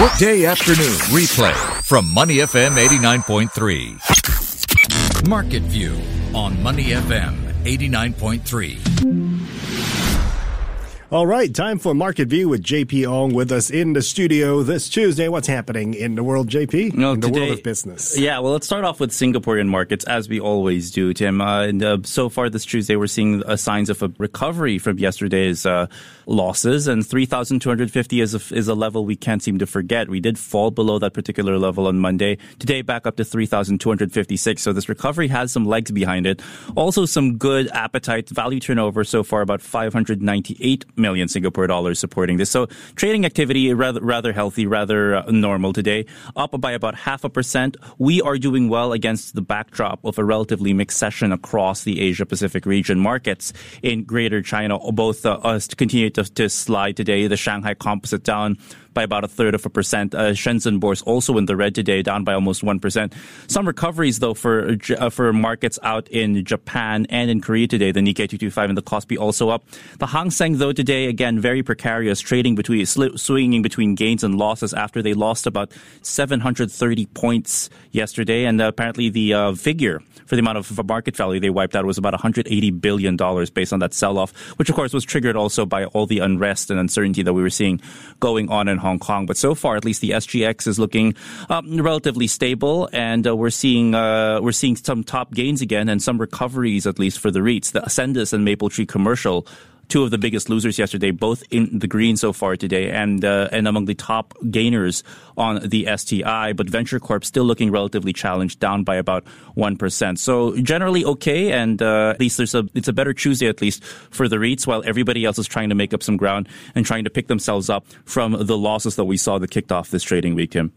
Workday afternoon replay from Money FM 89.3. Market View on Money FM 89.3. All right, time for Market View with JP Ong with us in the studio this Tuesday. What's happening in the world, JP? No, in the today, world of business. Yeah, well, let's start off with Singaporean markets, as we always do, Tim. Uh, and uh, so far this Tuesday, we're seeing uh, signs of a recovery from yesterday's uh, losses, and 3,250 is a, is a level we can't seem to forget. We did fall below that particular level on Monday. Today, back up to 3,256. So this recovery has some legs behind it. Also, some good appetite. Value turnover so far about 598 million Singapore dollars supporting this. So trading activity rather rather healthy, rather uh, normal today, up by about half a percent. We are doing well against the backdrop of a relatively mixed session across the Asia Pacific region markets in Greater China. Both uh, us continue to, to slide today. The Shanghai Composite down by about a third of a percent. Uh, Shenzhen Bourse also in the red today, down by almost one percent. Some recoveries though for uh, for markets out in Japan and in Korea today. The Nikkei 225 and the Kospi also up. The Hang Seng though today again very precarious, trading between swinging between gains and losses after they lost about 730 points yesterday, and apparently the uh, figure for the amount of market value they wiped out was about 180 billion dollars based on that sell-off, which of course was triggered also by all the unrest and uncertainty that we were seeing going on in Hong Kong. But so far, at least the SGX is looking um, relatively stable, and uh, we're seeing uh, we're seeing some top gains again and some recoveries at least for the REITs. The Ascendas and Mapletree Commercial two of the biggest losers yesterday, both in the green so far today, and uh, and among the top gainers on the STI. But Venture Corp still looking relatively challenged, down by about one percent. So generally okay, and uh, at least there's a it's a better Tuesday at least for the REITs, while everybody else is trying to make up some ground and trying to pick themselves up from the losses that we saw that kicked off this trading week. Tim.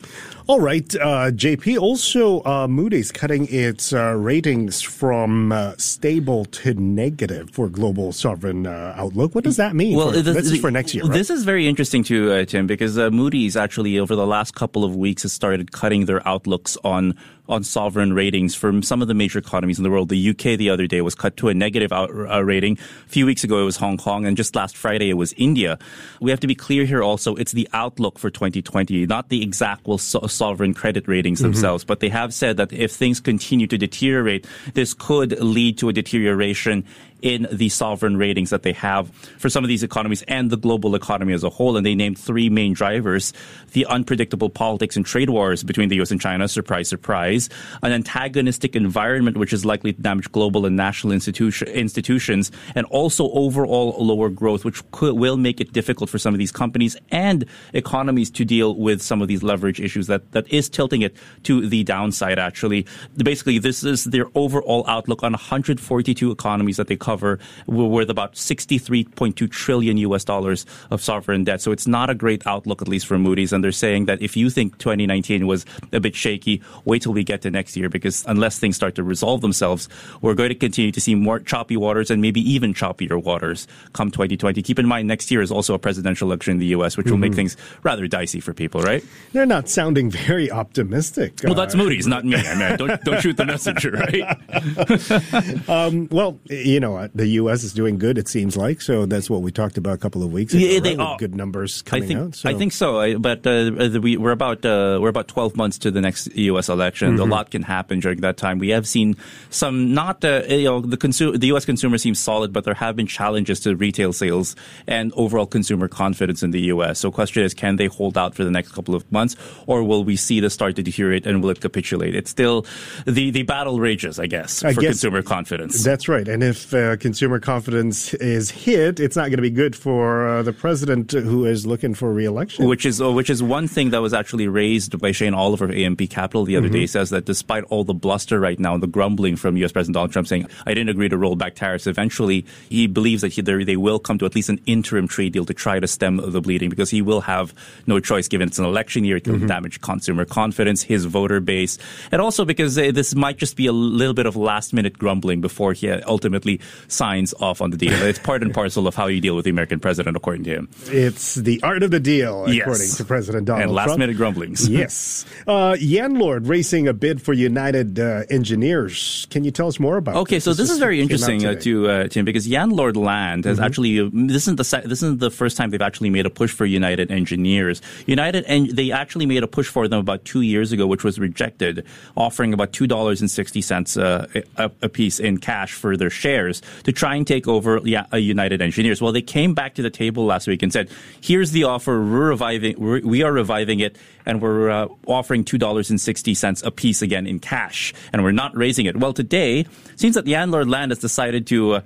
All right, uh, JP. Also, uh, Moody's cutting its uh, ratings from uh, stable to negative for global sovereign outlook. What does that mean? Well, for, this is for next year. Right? This is very interesting too, uh, Tim, because uh, Moody's actually over the last couple of weeks has started cutting their outlooks on on sovereign ratings from some of the major economies in the world. The UK the other day was cut to a negative out, uh, rating. A few weeks ago it was Hong Kong, and just last Friday it was India. We have to be clear here also, it's the outlook for 2020, not the exact well, so- sovereign credit ratings mm-hmm. themselves, but they have said that if things continue to deteriorate, this could lead to a deterioration in the sovereign ratings that they have for some of these economies and the global economy as a whole. And they named three main drivers the unpredictable politics and trade wars between the US and China, surprise, surprise an antagonistic environment which is likely to damage global and national institution, institutions, and also overall lower growth, which could, will make it difficult for some of these companies and economies to deal with some of these leverage issues that, that is tilting it to the downside, actually. Basically, this is their overall outlook on 142 economies that they cover, worth about 63.2 trillion US dollars of sovereign debt. So it's not a great outlook, at least for Moody's. And they're saying that if you think 2019 was a bit shaky, wait till we get to next year because unless things start to resolve themselves, we're going to continue to see more choppy waters and maybe even choppier waters come 2020. Keep in mind, next year is also a presidential election in the U.S., which mm-hmm. will make mm-hmm. things rather dicey for people, right? They're not sounding very optimistic. Well, that's uh, Moody's, not me. I mean, don't, don't shoot the messenger, right? um, well, you know, the U.S. is doing good, it seems like. So that's what we talked about a couple of weeks ago. Yeah, they right? are. Good numbers coming I think, out. So. I think so. But uh, we, are about uh, we're about 12 months to the next U.S. election. Mm-hmm. A lot can happen during that time. We have seen some not, uh, you know, the consumer, the U.S. consumer seems solid, but there have been challenges to retail sales and overall consumer confidence in the U.S. So, question is, can they hold out for the next couple of months, or will we see this start to deteriorate and will it capitulate? It's still the the battle rages, I guess, I for guess consumer confidence. That's right. And if uh, consumer confidence is hit, it's not going to be good for uh, the president who is looking for reelection. Which is uh, which is one thing that was actually raised by Shane Oliver of AMP Capital the other mm-hmm. day. Says that despite all the bluster right now, and the grumbling from U.S. President Donald Trump saying, I didn't agree to roll back tariffs. Eventually, he believes that he, they will come to at least an interim trade deal to try to stem the bleeding because he will have no choice given it's an election year. It can mm-hmm. damage consumer confidence, his voter base, and also because uh, this might just be a little bit of last minute grumbling before he ultimately signs off on the deal. It's part and parcel of how you deal with the American president, according to him. It's the art of the deal, yes. according to President Donald and last Trump. minute grumblings. yes. Uh, Yanlord racing a bid for United uh, Engineers. Can you tell us more about? Okay, this? so this, this is very interesting uh, to uh, Tim because Yanlord Land has mm-hmm. actually uh, this isn't the this isn't the first time they've actually made a push for United Engineers. United and they actually made a push for them about two years ago, which was rejected, offering about two dollars and sixty cents uh, a, a piece in cash for their shares to try and take over yeah, United Engineers. Well, they came back to the table last week and said, "Here's the offer. We're reviving. We're, we are reviving it, and we're uh, offering two dollars and sixty cents a piece again in cash, and we're not raising it." Well, today seems that Yanlord Land has decided to uh,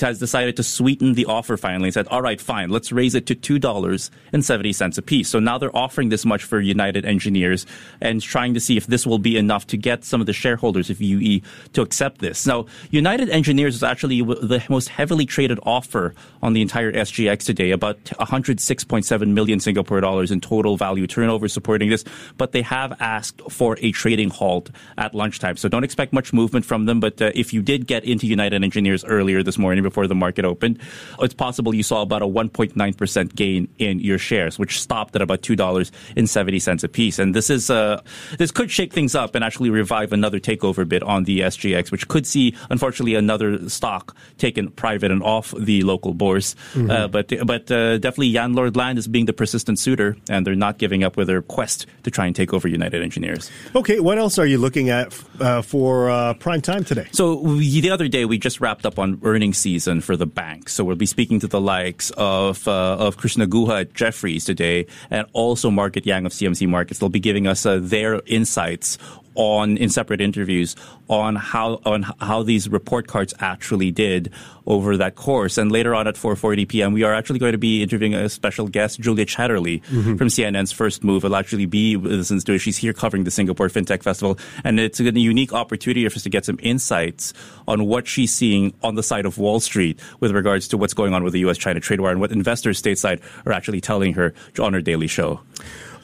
has decided to sweeten the offer finally and said, "All right, fine, let's raise it to two dollars and seventy cents a piece." So now they're offering this much for United Engineers and trying to see if this will be enough to get some of the shareholders of UE to accept this. Now, United Engineers is actually the most heavily traded offer on the entire SGX today, about 106.7 million Singapore dollars in total value turnover supporting this, but they have asked for a trading halt at lunchtime. So don't expect much movement from them, but uh, if you did get into United Engineers earlier this morning before the market opened, it's possible you saw about a 1.9% gain in your shares, which stopped at about $2.70 a piece. And this is uh, this could shake things up and actually revive another takeover bid on the SGX, which could see, unfortunately, another stock taken private and off the local bourse. Mm-hmm. Uh, but but uh, definitely Yanlord Land is being the persistent suitor, and they're not giving up with their quest to try and take over United Engineers. Okay, what else are you looking at uh, for uh, prime time today? So we, the other day we just wrapped up on earnings season for the bank. So we'll be speaking to the likes of uh, of Krishna Guha at Jefferies today, and also Margaret Yang of CMC Markets. They'll be giving us uh, their insights on in separate interviews on how on how these report cards actually did over that course. And later on at 4:40 p.m., we are actually going to be interviewing a special guest, Julia Chatterley mm-hmm. from CNN's First Move. Will actually be with us in studio. She's here covering the Singapore FinTech Festival, and it's a unique opportunity for us to get some insights on what she's seeing on the side of Wall Street with regards to what's going on with the U.S.-China trade war and what investors stateside are actually telling her on her daily show.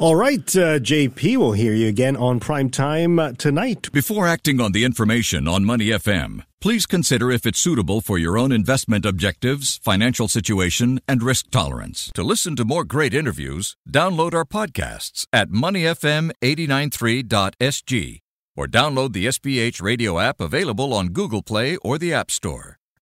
All right, uh, JP, we'll hear you again on prime time uh, tonight. Before acting on the information on Money FM, please consider if it's suitable for your own investment objectives, financial situation, and risk tolerance. To listen to more great interviews, download our podcasts at moneyfm893.sg or download the SPH radio app available on Google Play or the App Store.